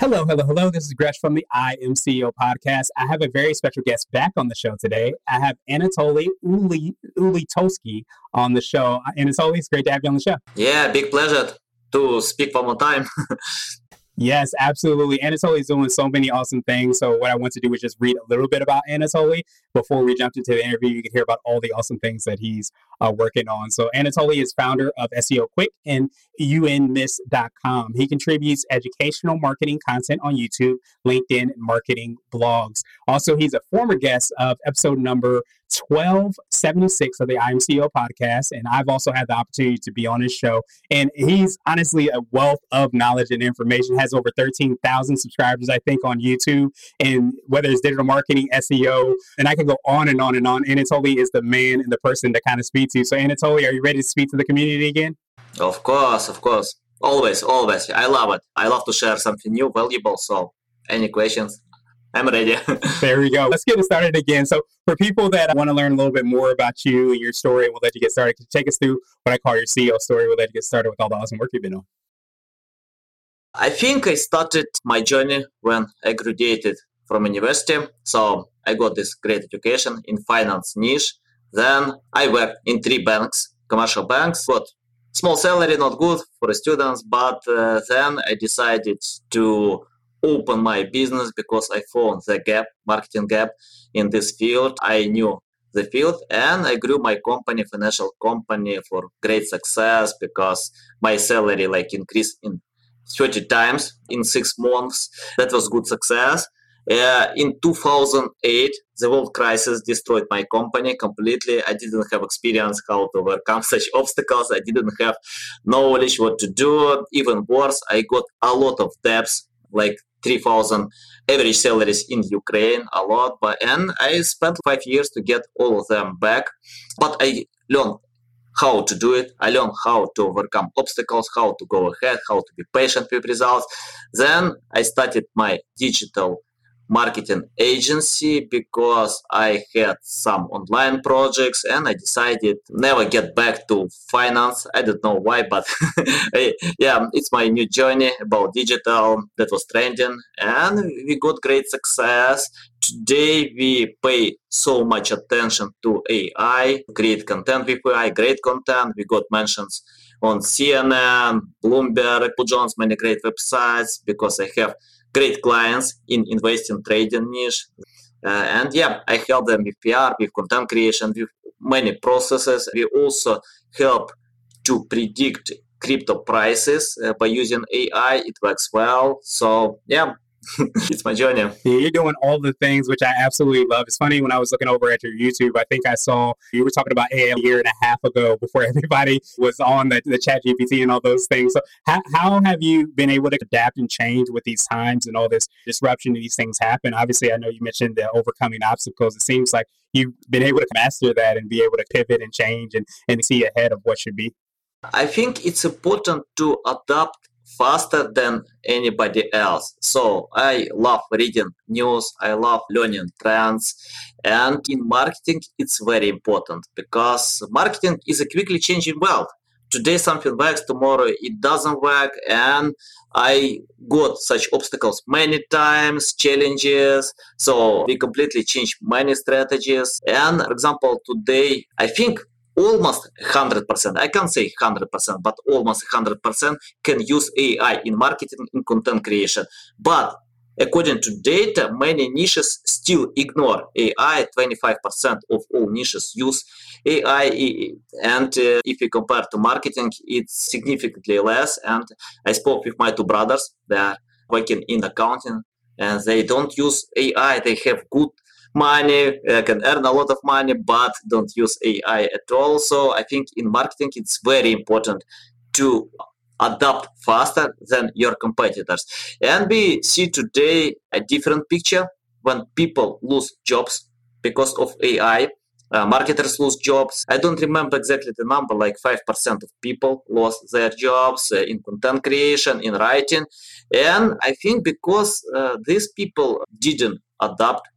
Hello, hello, hello. This is Gresh from the I Am CEO podcast. I have a very special guest back on the show today. I have Anatoly Uli Ulitovskyi on the show. Anatoly, it's great to have you on the show. Yeah, big pleasure to speak one more time. Yes, absolutely. Anatoly is doing so many awesome things. So what I want to do is just read a little bit about Anatoly before we jump into the interview. You can hear about all the awesome things that he's uh, working on. So Anatoly is founder of SEO Quick and unmiss.com. He contributes educational marketing content on YouTube, LinkedIn, and marketing blogs. Also, he's a former guest of episode number 1276 of the I Am CEO podcast. And I've also had the opportunity to be on his show. And he's honestly a wealth of knowledge and information, has over 13,000 subscribers, I think, on YouTube. And whether it's digital marketing, SEO, and I can go on and on and on. Anatoly is the man and the person to kind of speak to. So, Anatoly, are you ready to speak to the community again? Of course, of course. Always, always. I love it. I love to share something new, valuable. So, any questions? I'm ready. there we go. Let's get it started again. So, for people that want to learn a little bit more about you and your story, we'll let you get started. To take us through what I call your CEO story. We'll let you get started with all the awesome work you've been on. I think I started my journey when I graduated from university. So, I got this great education in finance niche. Then I worked in three banks, commercial banks, got small salary, not good for students. But uh, then I decided to open my business because I found the gap, marketing gap in this field. I knew the field and I grew my company, financial company for great success because my salary like increased in 30 times in six months. That was good success. Uh, in 2008, the world crisis destroyed my company completely. I didn't have experience how to overcome such obstacles. I didn't have knowledge what to do. Even worse, I got a lot of debts, like 3000 average salaries in Ukraine, a lot. But and I spent five years to get all of them back. But I learned how to do it. I learned how to overcome obstacles, how to go ahead, how to be patient with results. Then I started my digital marketing agency because I had some online projects and I decided never get back to finance. I don't know why, but yeah, it's my new journey about digital that was trending and we got great success. Today we pay so much attention to AI, create content with AI, great content. We got mentions on CNN, Bloomberg, Jones, many great websites because I have great clients in investing trading niche. Uh, and yeah, I help them with PR, with content creation, with many processes. We also help to predict crypto prices uh, by using AI. It works well. So yeah, it's my journey. Yeah, you're doing all the things which I absolutely love. It's funny when I was looking over at your YouTube, I think I saw you were talking about AI a year and a half ago before everybody was on the, the chat GPT and all those things. So how, how have you been able to adapt and change with these times and all this disruption and these things happen? Obviously, I know you mentioned the overcoming obstacles. It seems like you've been able to master that and be able to pivot and change and, and see ahead of what should be. I think it's important to adapt faster than anybody else. So I love reading news, I love learning trends. And in marketing, it's very important because marketing is a quickly changing world. Today something works, tomorrow it doesn't work. And I got such obstacles many times, challenges. So we completely changed many strategies. And for example, today, I think almost 100%, I can't say 100%, but almost 100% can use AI in marketing and content creation. But according to data, many niches still ignore AI. 25% of all niches use AI. And uh, if you compare to marketing, it's significantly less. And I spoke with my two brothers, they are working in accounting and they don't use AI. They have good money, uh, can earn a lot of money, but don't use AI at all. So I think in marketing, it's very important to adapt faster than your competitors. And we see today a different picture when people lose jobs because of AI, uh, marketers lose jobs. I don't remember exactly the number, like 5% of people lost their jobs uh, in content creation, in writing. And I think because uh, these people didn't adapt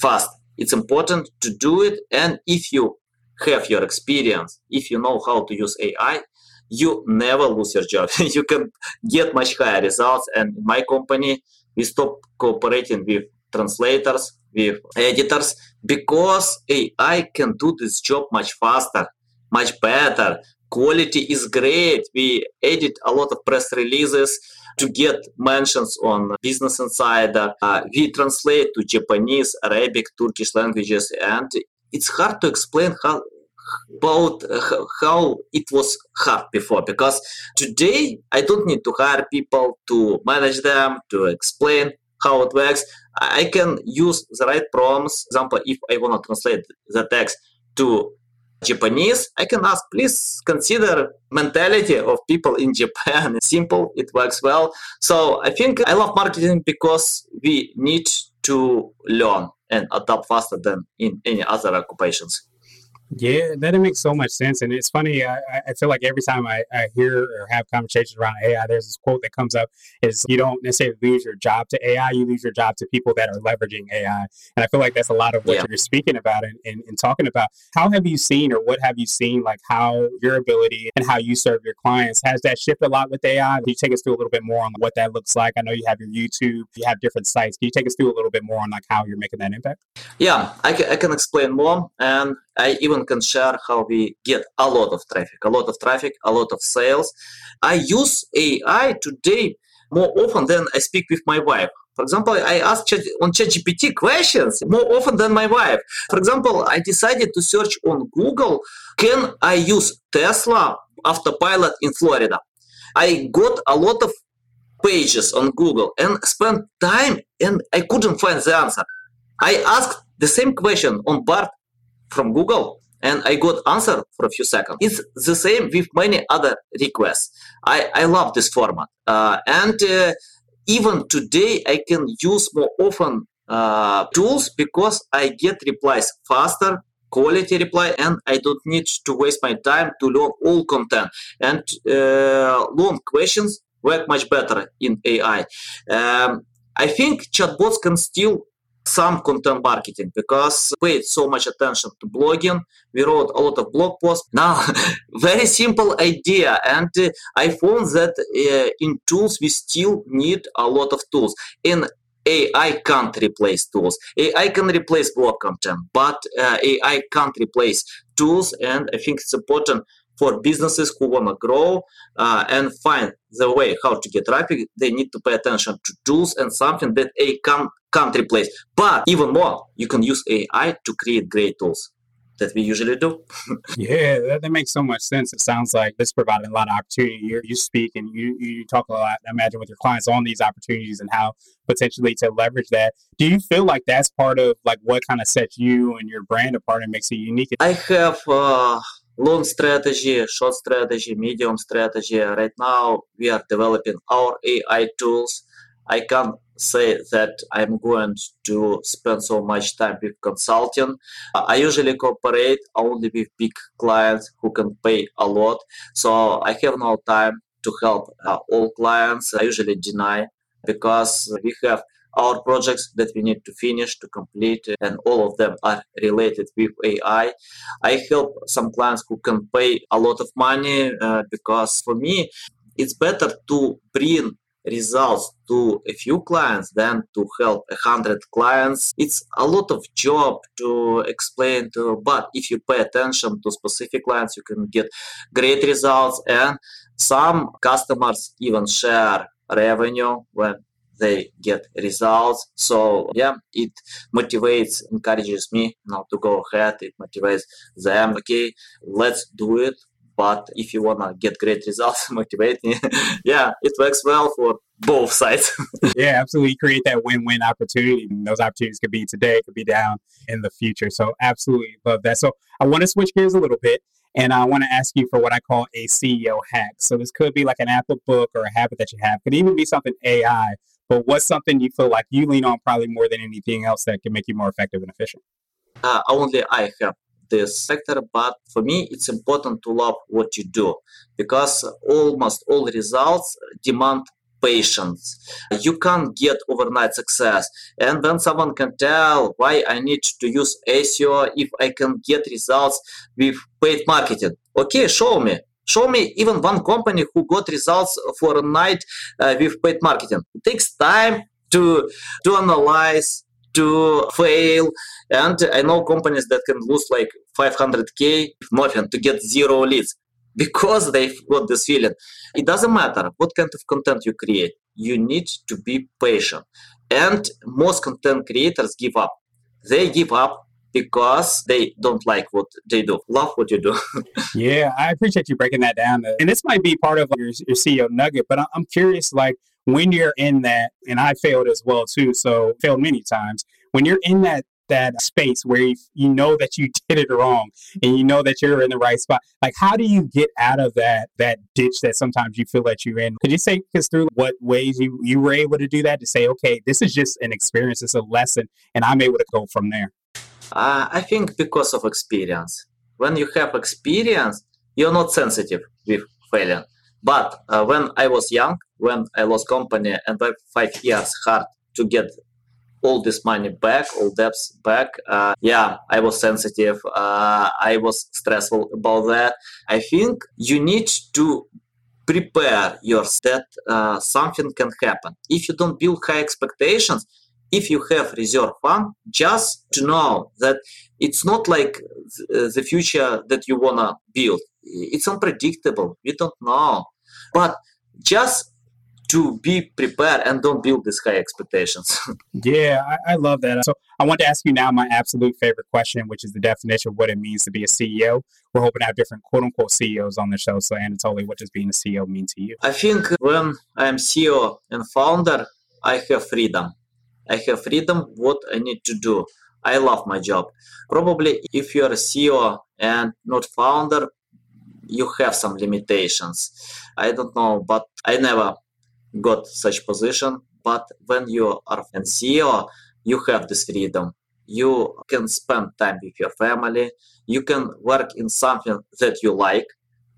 fast, it's important to do it. And if you have your experience, if you know how to use AI, you never lose your job. you can get much higher results. And in my company, we stop cooperating with translators, with editors, because AI can do this job much faster, much better. Quality is great. We edit a lot of press releases to get mentions on Business Insider. Uh, we translate to Japanese, Arabic, Turkish languages, and it's hard to explain how about how it was hard before because today i don't need to hire people to manage them to explain how it works i can use the right prompts example if i want to translate the text to Japanese, I can ask, please consider mentality of people in Japan. It's simple, it works well. So I think I love marketing because we need to learn and adapt faster than in any other occupations. Yeah, that makes so much sense. And it's funny, I, I feel like every time I, I hear or have conversations around AI, there's this quote that comes up is you don't necessarily lose your job to AI, you lose your job to people that are leveraging AI. And I feel like that's a lot of what yeah. you're speaking about and, and, and talking about. How have you seen or what have you seen, like how your ability and how you serve your clients, has that shifted a lot with AI? Can you take us through a little bit more on what that looks like? I know you have your YouTube, you have different sites. Can you take us through a little bit more on like how you're making that impact? Yeah, I, can, I can explain more. And I even can share how we get a lot of traffic, a lot of traffic, a lot of sales. I use AI today more often than I speak with my wife. For example, I ask on ChatGPT questions more often than my wife. For example, I decided to search on Google, can I use Tesla autopilot in Florida? I got a lot of pages on Google and spent time and I couldn't find the answer. I asked the same question on Bard from Google and I got answer for a few seconds. It's the same with many other requests. I, I love this format. Uh, and uh, even today, I can use more often uh, tools because I get replies faster, quality reply, and I don't need to waste my time to learn all content. And uh, long questions work much better in AI. Um, I think chatbots can still some content marketing because paid so much attention to blogging. We wrote a lot of blog posts. Now, very simple idea, and uh, I found that uh, in tools we still need a lot of tools. In AI can't replace tools. AI can replace blog content, but uh, AI can't replace tools, and I think it's important for businesses who want to grow uh, and find the way how to get traffic, they need to pay attention to tools and something that a can, can't replace. But even more, you can use AI to create great tools that we usually do. yeah, that, that, makes so much sense. It sounds like this provided a lot of opportunity. You, you speak and you, you talk a lot, I imagine, with your clients on these opportunities and how potentially to leverage that. Do you feel like that's part of like what kind of sets you and your brand apart and makes it unique? I have uh, long strategy, short strategy, medium strategy. Right now, we are developing our AI tools. I can't say that I'm going to spend so much time with consulting. I usually cooperate only with big clients who can pay a lot. So I have no time to help uh, all clients. I usually deny because we have our projects that we need to finish to complete and all of them are related with ai i. Help some clients who can pay a lot of money uh, because for me it's better to bring results to a few clients than to help a hundred clients. It's a lot of job to explain to but if you pay attention to specific clients you can get great results and some customers even share revenue when they get results. So yeah, it motivates, encourages me now to go ahead. It motivates them. Okay, let's do it. But if you wanna get great results, motivate me. yeah, it works well for both sides. yeah, absolutely. Create that win-win opportunity. And those opportunities could be today, could be down in the future. So absolutely love that. So I want to switch gears a little bit. And I want to ask you for what I call a CEO hack. So this could be like an Apple book or a habit that you have. Could even be something AI but what's something you feel like you lean on probably more than anything else that can make you more effective and efficient? Uh, only I have this sector, but for me, it's important to love what you do because almost all results demand patience. You can't get overnight success. And then someone can tell why I need to use SEO if I can get results with paid marketing. Okay, show me. Show me even one company who got results for a night uh, with paid marketing. It takes time to to analyze, to fail, and I know companies that can lose like 500k nothing to get zero leads because they've got this feeling. It doesn't matter what kind of content you create. You need to be patient. And most content creators give up. They give up because they don't like what they do. Love what you do. yeah, I appreciate you breaking that down. And this might be part of your, your CEO nugget, but I'm curious, like when you're in that, and I failed as well too, so failed many times. When you're in that that space where you, you know that you did it wrong and you know that you're in the right spot like how do you get out of that that ditch that sometimes you feel that you're in could you say us through what ways you you were able to do that to say okay this is just an experience it's a lesson and i'm able to go from there uh, i think because of experience when you have experience you're not sensitive with failing but uh, when i was young when i lost company and five years hard to get all this money back, all debts back. Uh, yeah, I was sensitive. Uh, I was stressful about that. I think you need to prepare yourself that uh, something can happen. If you don't build high expectations, if you have reserve fund, just to know that it's not like the future that you wanna build. It's unpredictable. You don't know, but just to be prepared and don't build these high expectations. yeah, I, I, love that. So I want to ask you now my absolute favorite question, which is the definition of what it means to be a CEO. We're hoping to have different quote unquote CEOs on the show. So Anatoly, what does being a CEO mean to you? I think when I'm CEO and founder, I have freedom. I have freedom what I need to do. I love my job. Probably if you're a CEO and not founder, you have some limitations. I don't know, but I never got such position. But when you are a CEO, you have this freedom. You can spend time with your family. You can work in something that you like,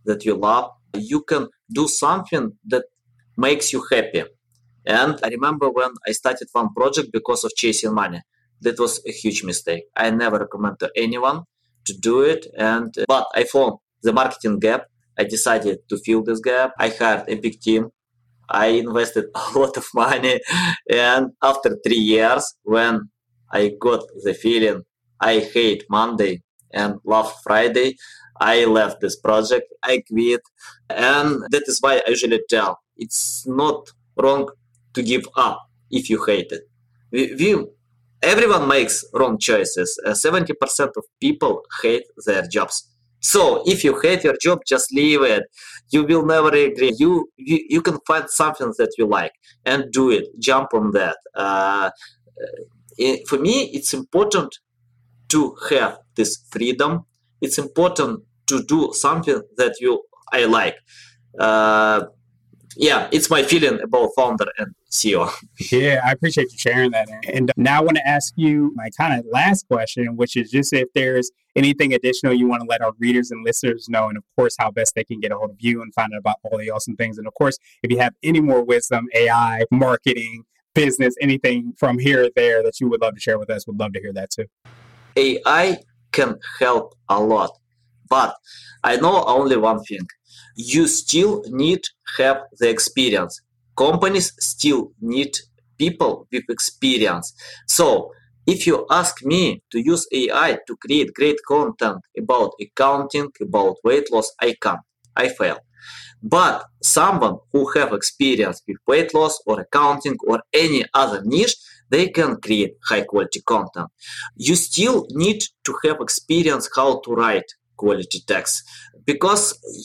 that you love. You can do something that makes you happy. And I remember when I started one project because of chasing money. That was a huge mistake. I never recommend to anyone to do it. And uh, but I found the marketing gap. I decided to fill this gap. I hired a big team I invested a lot of money. And after three years, when I got the feeling I hate Monday and love Friday, I left this project. I quit. And that is why I usually tell it's not wrong to give up if you hate it. We, we everyone makes wrong choices. Uh, 70% of people hate their jobs. So if you hate your job, just leave it. You will never agree. You you, you can find something that you like and do it. Jump on that. Uh, it, for me, it's important to have this freedom. It's important to do something that you I like. Uh, yeah, it's my feeling about founder and CEO. Yeah, I appreciate you sharing that. And uh, now I want to ask you my kind of last question, which is just if there's anything additional you want to let our readers and listeners know, and of course, how best they can get a hold of you and find out about all the awesome things. And of course, if you have any more wisdom, AI, marketing, business, anything from here or there that you would love to share with us, would love to hear that too. AI can help a lot, but I know only one thing you still need have the experience. Companies still need people with experience. So if you ask me to use ai to create great content about accounting about weight loss i can't. I fail. But someone who have experience with weight loss or accounting or any other niche they can create high quality content. You still need to have experience how to write quality text because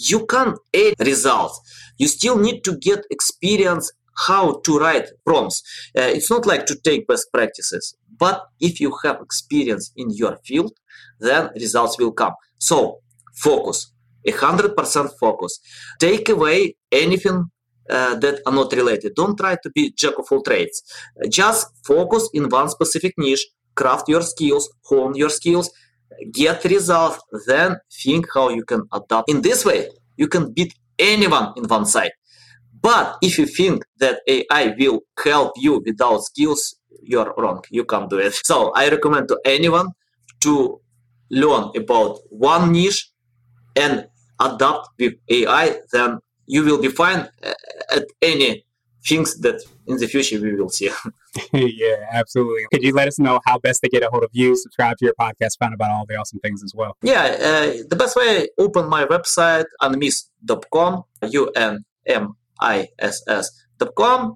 you can add results you still need to get experience how to write prompts. Uh, it's not like to take best practices. But if you have experience in your field then results will come. So focus. 100% focus. Take away anything uh, that are not related. Don't try to be jack of all trades. Just focus in one specific niche, craft your skills, hone your skills, get results, then think how you can adapt. In this way, you can beat anyone in one side. But if you think that AI will help you without skills, you're wrong. You can't do it. So I recommend to anyone to learn about one niche and adapt with AI, then you will be fine uh, at any things that in the future we will see. yeah, absolutely. Could you let us know how best to get a hold of you, subscribe to your podcast, find about all the awesome things as well? Yeah, uh, the best way, open my website, unmiss.com, U-N-M-I-S-S.com.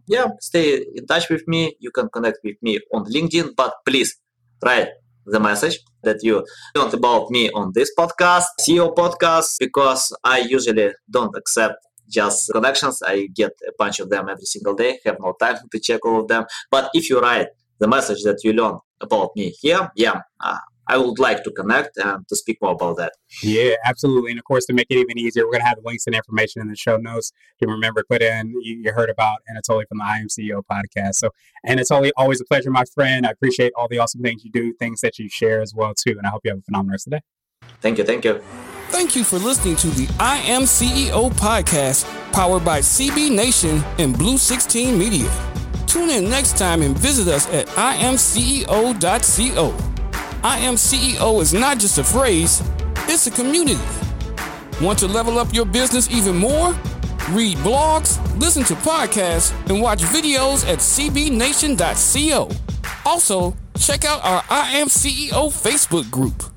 Yeah, stay in touch with me. You can connect with me on LinkedIn, but please write the message that you learned about me on this podcast, CEO podcast, because I usually don't accept just connections. I get a bunch of them every single day, have no time to check all of them. But if you write the message that you learn about me here, yeah, uh, I would like to connect and to speak more about that. Yeah, absolutely. And of course, to make it even easier, we're going to have links and information in the show notes. You remember, put in, you, you heard about Anatoly from the I Am CEO podcast. So, Anatoly, always a pleasure, my friend. I appreciate all the awesome things you do, things that you share as well, too. And I hope you have a phenomenal rest of the day. Thank you. Thank you. Thank you for listening to the I Am CEO podcast, powered by CB Nation and Blue 16 Media. Tune in next time and visit us at imceo.co. I Am CEO is not just a phrase, it's a community. Want to level up your business even more? Read blogs, listen to podcasts, and watch videos at cbnation.co. Also, check out our I Am CEO Facebook group.